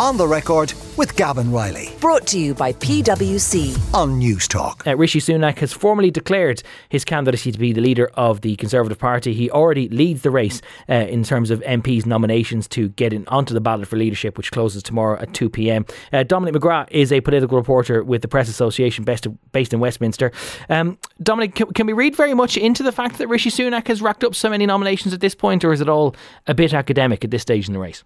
On the record with Gavan Reilly. Brought to you by PwC on Newstalk. Uh, Rishi Sunak has formally declared his candidacy to be the leader of the Conservative Party. He already leads the race uh, in terms of MPs' nominations to get in onto the ballot for leadership, which closes tomorrow at 2 pm. Uh, Dominic McGrath is a political reporter with the Press Association based, based in Westminster. Um, Dominic, can, can we read very much into the fact that Rishi Sunak has racked up so many nominations at this point, or is it all a bit academic at this stage in the race?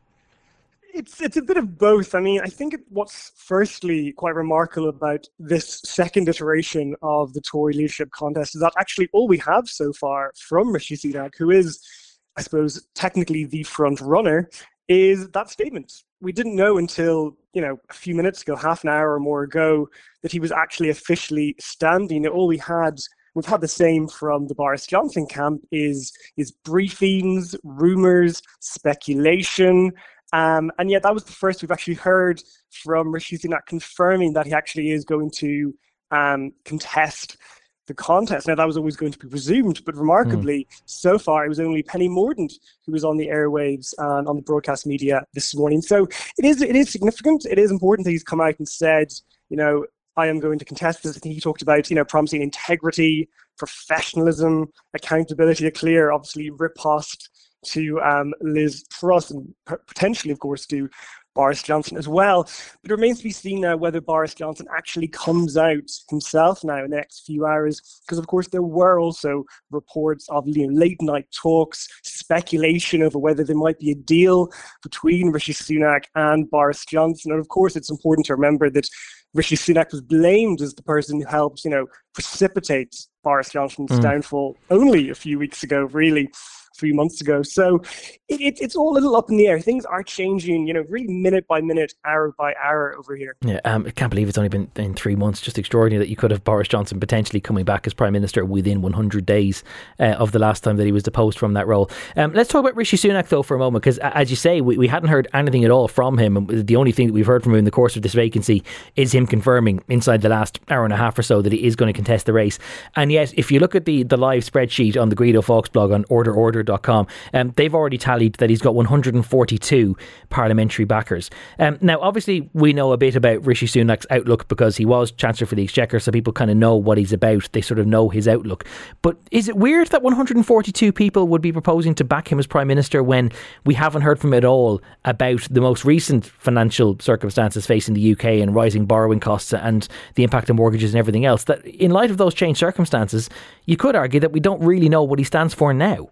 It's it's a bit of both. I mean, I think what's firstly quite remarkable about this second iteration of the Tory leadership contest is that actually all we have so far from Rishi Sunak, who is, I suppose, technically the front runner, is that statement. We didn't know until you know a few minutes ago, half an hour or more ago, that he was actually officially standing. All we had we've had the same from the Boris Johnson camp is is briefings, rumors, speculation, um, and yet that was the first we've actually heard from Rishi Sunak confirming that he actually is going to um, contest the contest. Now that was always going to be presumed, but remarkably, mm. so far it was only Penny Mordaunt who was on the airwaves and on the broadcast media this morning. So it is it is significant. It is important that he's come out and said, you know, I am going to contest this. I think he talked about, you know, promising integrity, professionalism, accountability, a clear, obviously, riposte to um, Liz Truss and potentially, of course, to Boris Johnson as well. But it remains to be seen now whether Boris Johnson actually comes out himself now in the next few hours, because of course there were also reports of you know, late night talks, speculation over whether there might be a deal between Rishi Sunak and Boris Johnson. And of course, it's important to remember that Rishi Sunak was blamed as the person who helped, you know, precipitate Boris Johnson's mm. downfall only a few weeks ago, really three months ago. So it, it, it's all a little up in the air. Things are changing, you know, really minute by minute, hour by hour over here. Yeah, um, I can't believe it's only been in three months. Just extraordinary that you could have Boris Johnson potentially coming back as Prime Minister within 100 days uh, of the last time that he was deposed from that role. Um, let's talk about Rishi Sunak, though, for a moment, because as you say, we, we hadn't heard anything at all from him. And the only thing that we've heard from him in the course of this vacancy is him confirming inside the last hour and a half or so that he is going to contest the race. And yet, if you look at the, the live spreadsheet on the Guido Fawkes blog on um, they've already tallied that he's got 142 parliamentary backers. Um, now, obviously, we know a bit about Rishi Sunak's outlook because he was Chancellor for the Exchequer, so people kind of know what he's about. They sort of know his outlook. But is it weird that 142 people would be proposing to back him as Prime Minister when we haven't heard from him at all about the most recent financial circumstances facing the UK and rising borrowing costs and the impact of mortgages and everything else? That in light of those changed circumstances, you could argue that we don't really know what he stands for now.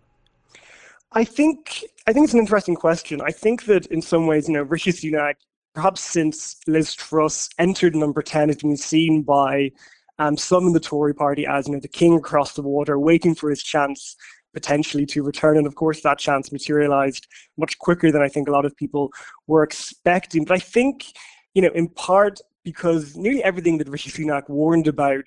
I think I think it's an interesting question. I think that in some ways, you know, Rishi Sunak, perhaps since Liz Truss entered number ten, has been seen by um, some in the Tory party as you know the king across the water, waiting for his chance potentially to return. And of course, that chance materialized much quicker than I think a lot of people were expecting. But I think, you know, in part because nearly everything that Rishi Sunak warned about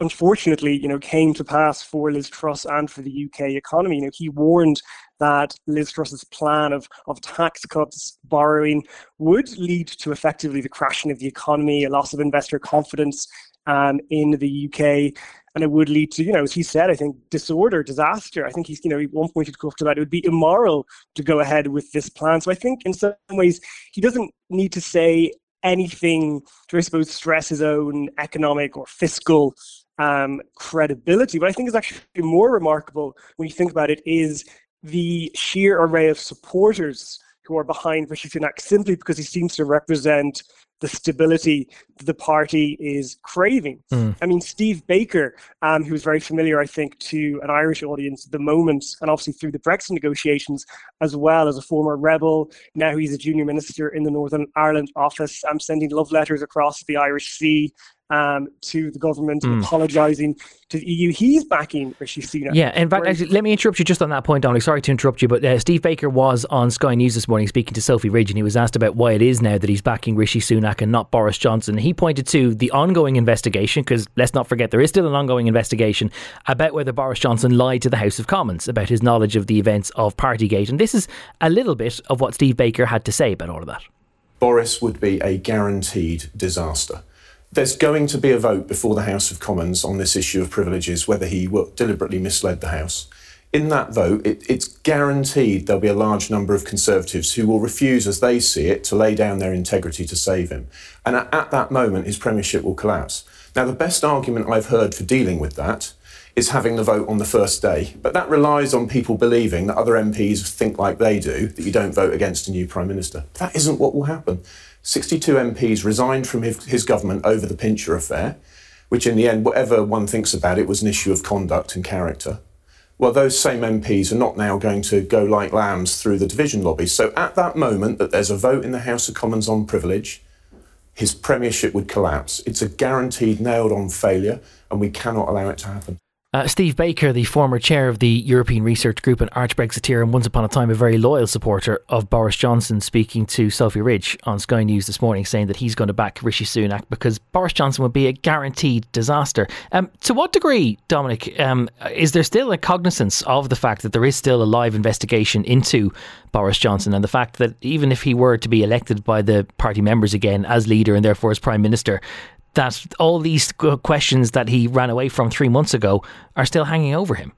unfortunately, you know, came to pass for Liz Truss and for the UK economy. You know, he warned that Liz Truss's plan of, of tax cuts, borrowing, would lead to effectively the crashing of the economy, a loss of investor confidence um, in the UK. And it would lead to, you know, as he said, I think disorder, disaster. I think he's, you know, at one point he talked about it would be immoral to go ahead with this plan. So I think in some ways he doesn't need to say anything to, I suppose, stress his own economic or fiscal um, credibility. But I think is actually more remarkable when you think about it is the sheer array of supporters who are behind Rishi Sunak simply because he seems to represent the stability that the party is craving. Mm. I mean, Steve Baker, um, who's very familiar, I think, to an Irish audience at the moment, and obviously through the Brexit negotiations, as well as a former rebel. Now he's a junior minister in the Northern Ireland office. I'm sending love letters across the Irish Sea um, to the government, mm. apologising to the EU. He's backing Rishi Sunak. Yeah, in fact, actually, let me interrupt you just on that point, Dominic. Sorry to interrupt you, but uh, Steve Baker was on Sky News this morning speaking to Sophy Ridge, and he was asked about why it is now that he's backing Rishi Sunak and not Boris Johnson. He pointed to the ongoing investigation, because let's not forget there is still an ongoing investigation about whether Boris Johnson lied to the House of Commons about his knowledge of the events of Partygate. And this is a little bit of what Steve Baker had to say about all of that. Boris would be a guaranteed disaster there's going to be a vote before the House of Commons on this issue of privileges, whether he deliberately misled the House. in that vote, it, it's guaranteed there'll be a large number of Conservatives who will refuse, as they see it, to lay down their integrity to save him. And at, at that moment, his premiership will collapse. Now, the best argument I've heard for dealing with that is having the vote on the first day. But that relies on people believing that other MPs think like they do, that you don't vote against a new Prime Minister. That isn't what will happen. 62 MPs resigned from his, his government over the Pincher affair, which in the end, whatever one thinks about it, was an issue of conduct and character well, those same MPs are not now going to go like lambs through the division lobbies. So at that moment that there's a vote in the House of Commons on privilege, his premiership would collapse. It's a guaranteed nailed on failure, and we cannot allow it to happen. Uh, Steve Baker, the former chair of the European Research Group and arch Brexiteer, and once upon a time a very loyal supporter of Boris Johnson, speaking to Sophy Ridge on Sky News this morning, saying that he's going to back Rishi Sunak because Boris Johnson would be a guaranteed disaster. Um, to what degree, Dominic, um, is there still a cognizance of the fact that there is still a live investigation into Boris Johnson and the fact that even if he were to be elected by the party members again as leader and therefore as prime minister, that all these questions that he ran away from three months ago are still hanging over him.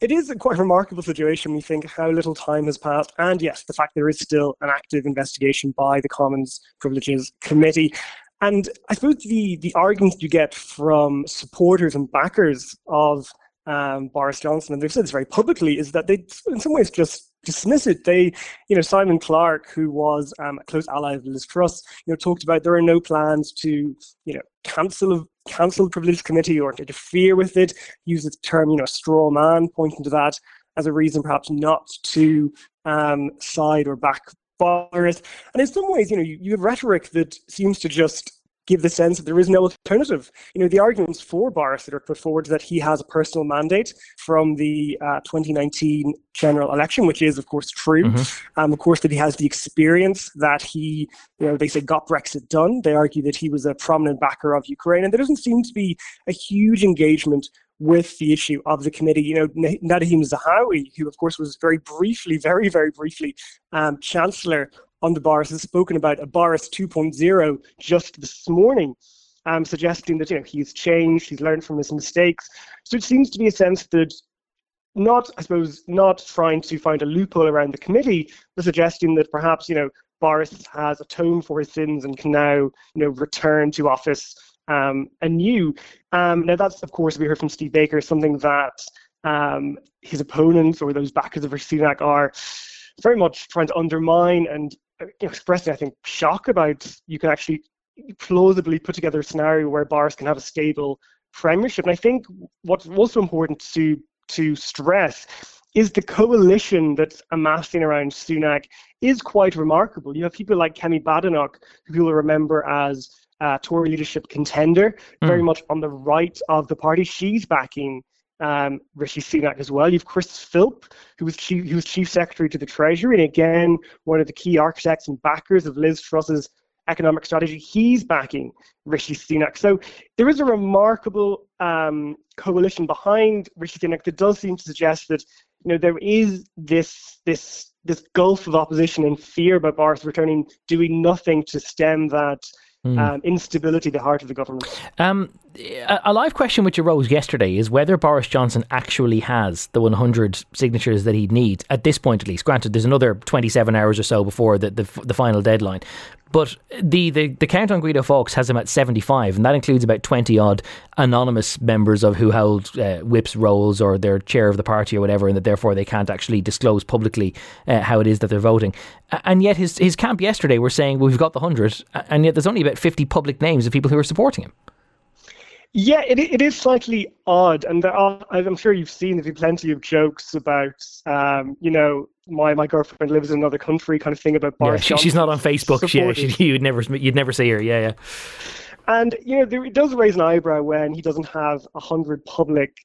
It is a quite remarkable situation. We think how little time has passed, and yes, the fact there is still an active investigation by the Commons Privileges Committee. And I suppose the the arguments you get from supporters and backers of um, Boris Johnson, and they've said this very publicly, is that they, in some ways, just dismiss it. They, you know, Simon Clarke, who was um, a close ally of Liz Truss, you know, talked about there are no plans to, you know, cancel cancel the Privilege Committee or to interfere with it. Use the term, you know, straw man, pointing to that as a reason perhaps not to um, side or back Boris. And in some ways, you know, you, you have rhetoric that seems to just give the sense that there is no alternative. You know, the arguments for Boris that are put forward that he has a personal mandate from the uh, 2019 general election, which is, of course, true. Mm-hmm. Um, of course, that he has the experience that he, you know, they say got Brexit done. They argue that he was a prominent backer of Ukraine, and there doesn't seem to be a huge engagement with the issue of the committee. You know, Nadhim Zahawi, who of course was very briefly, very, very briefly um, Chancellor under Boris has spoken about a Boris 2.0 just this morning, um, suggesting that you know he's changed, he's learned from his mistakes. So it seems to be a sense that not, I suppose, not trying to find a loophole around the committee, but suggesting that perhaps you know Boris has atoned for his sins and can now you know return to office um, anew. Um, now that's of course we heard from Steve Baker something that um, his opponents or those backers of Sunak are very much trying to undermine and expressing, I think, shock about you can actually plausibly put together a scenario where Boris can have a stable premiership. And I think what's also important to to stress is the coalition that's amassing around Sunak is quite remarkable. You have people like Kemi Badenoch, who people remember as a Tory leadership contender, mm. very much on the right of the party. She's backing um, Rishi Sunak as well. You've Chris Philp, who was chief, who was chief secretary to the Treasury, and again one of the key architects and backers of Liz Truss's economic strategy. He's backing Rishi Sunak. So there is a remarkable um, coalition behind Rishi Sunak that does seem to suggest that you know there is this this this gulf of opposition and fear about Boris returning, doing nothing to stem that mm. um, instability the heart of the government. Um, a live question which arose yesterday is whether Boris Johnson actually has the 100 signatures that he'd need at this point, at least. Granted, there's another 27 hours or so before the, the, the final deadline. But the, the, the count on Guido Fawkes has him at 75, and that includes about 20 odd anonymous members of who held uh, whips roles or they're chair of the party or whatever, and that therefore they can't actually disclose publicly uh, how it is that they're voting. And yet, his, his camp yesterday were saying, well, we've got the 100, and yet there's only about 50 public names of people who are supporting him. Yeah, it, it is slightly odd, and are, I'm sure you've seen there's plenty of jokes about, um, you know, my my girlfriend lives in another country, kind of thing about Boris. Yeah, she, she's not on Facebook. Yeah, she, you'd never you'd never see her. Yeah, yeah. And you know, there, it does raise an eyebrow when he doesn't have a hundred public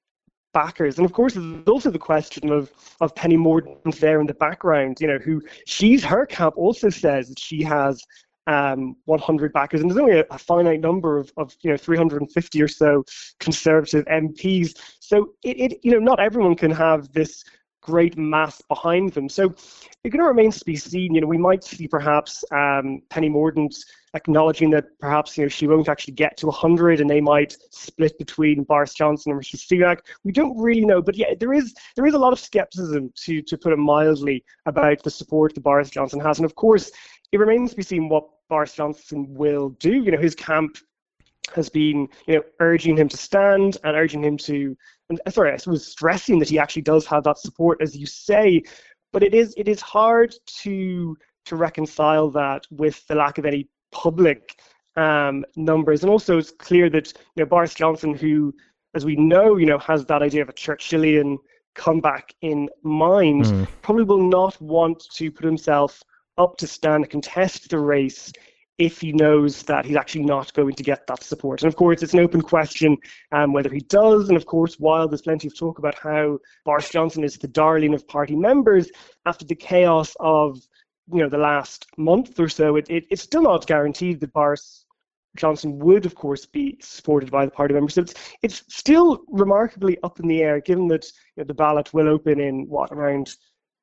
backers. And of course, there's also the question of of Penny Mordaunt there in the background. You know, who she's her camp also says that she has um, 100 backers, and there's only a, a, finite number of, of you know 350 or so Conservative MPs. So it, it you know not everyone can have this great mass behind them. So it kind of remains to be seen. You know, we might see perhaps um, Penny Mordaunt acknowledging that perhaps you know she won't actually get to 100 and they might split between Boris Johnson and Rishi Sunak. We don't really know, but yeah, there is there is a lot of skepticism to to put it mildly about the support that Boris Johnson has, and of course it remains to be seen what Boris Johnson will do. You know, his camp has been you know urging him to stand and urging him to and sorry, I was stressing that he actually does have that support, as you say, but it is it is hard to to reconcile that with the lack of any public um, numbers. And also, it's clear that you know Boris Johnson, who, as we know, you know, has that idea of a Churchillian comeback in mind, mm. probably will not want to put himself up to stand and contest the race if he knows that he's actually not going to get that support. And of course, it's an open question um, whether he does. And of course, while there's plenty of talk about how Boris Johnson is the darling of party members, after the chaos of you know the last month or so, it, it, it's still not guaranteed that Boris Johnson would, of course, be supported by the party members. So it's, it's still remarkably up in the air, given that you know, the ballot will open in what around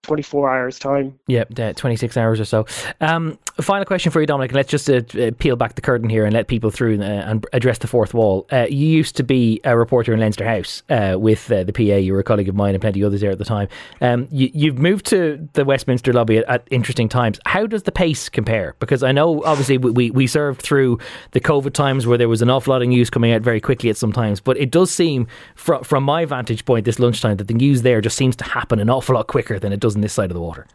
24 hours time. Yeah, 26 hours or so. Um, final question for you, Dominic. Let's just uh, uh, peel back the curtain here and let people through uh, and address the fourth wall. Uh, you used to be a reporter in Leinster House with the PA. You were a colleague of mine and plenty of others there at the time. Um, you, have moved to the Westminster lobby at, at, interesting times. How does the pace compare? Because I know, obviously, we, we served through the COVID times where there was an awful lot of news coming out very quickly at some times, but it does seem, from, from my vantage point this lunchtime, that the news there just seems to happen an awful lot quicker than it does on this side of the water.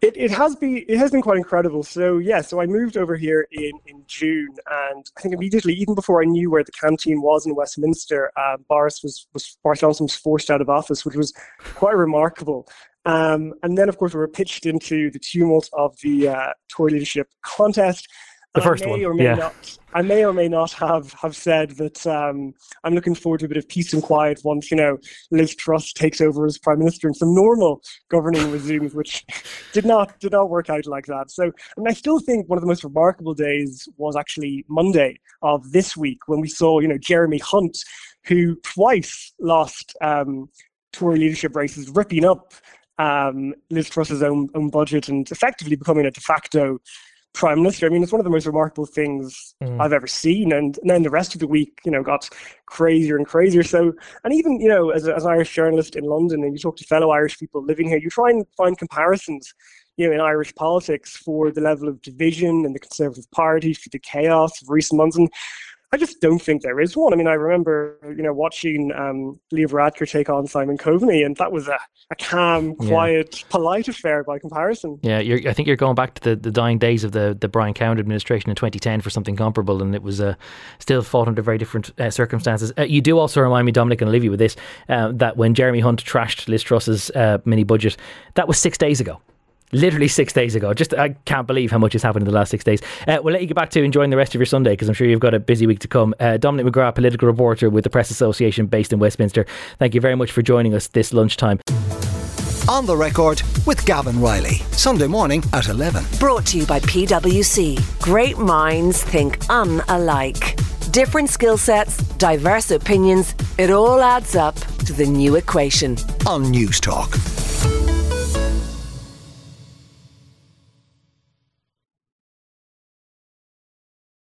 It, it has been it has been quite incredible. So yeah, so I moved over here in, in June, and I think immediately, even before I knew where the canteen was in Westminster, uh, Boris was was Boris Johnson was forced out of office, which was quite remarkable. Um, and then, of course, we were pitched into the tumult of the uh, Tory leadership contest. The first one, yeah. Not, I may or may not have have said that um, I'm looking forward to a bit of peace and quiet once you know Liz Truss takes over as prime minister and some normal governing resumes, which did not did not work out like that. So, I mean, I still think one of the most remarkable days was actually Monday of this week when we saw you know Jeremy Hunt, who twice lost um, Tory leadership races, ripping up um, Liz Truss's own own budget and effectively becoming a de facto prime minister. I mean, it's one of the most remarkable things mm. I've ever seen. And, and, then the rest of the week, you know, got crazier and crazier. So, and even, you know, as, a, as an Irish journalist in London and you talk to fellow Irish people living here, you try and find comparisons, you know, in Irish politics for the level of division in the Conservative Party, for the chaos of recent months. And I just don't think there is one. I mean, I remember, you know, watching um, Leo Varadkar take on Simon Coveney, and that was a, a calm, quiet, yeah. polite affair by comparison. Yeah, I think you're going back to the, the dying days of the, the Brian Cowen administration in 2010 for something comparable, and it was uh, still fought under very different uh, circumstances. Uh, you do also remind me, Dominic, and you with this, uh, that when Jeremy Hunt trashed Liz Truss's uh, mini budget, that was six days ago literally six days ago. Just I can't believe how much has happened in the last six days. Uh, we'll let you get back to enjoying the rest of your Sunday because I'm sure you've got a busy week to come. Uh, Dominic McGrath, political reporter with the Press Association based in Westminster. Thank you very much for joining us this lunchtime. On the record with Gavan Reilly, Sunday morning at 11. Brought to you by PwC. Great minds think unalike. Different skill sets, diverse opinions, it all adds up to the new equation. On Newstalk.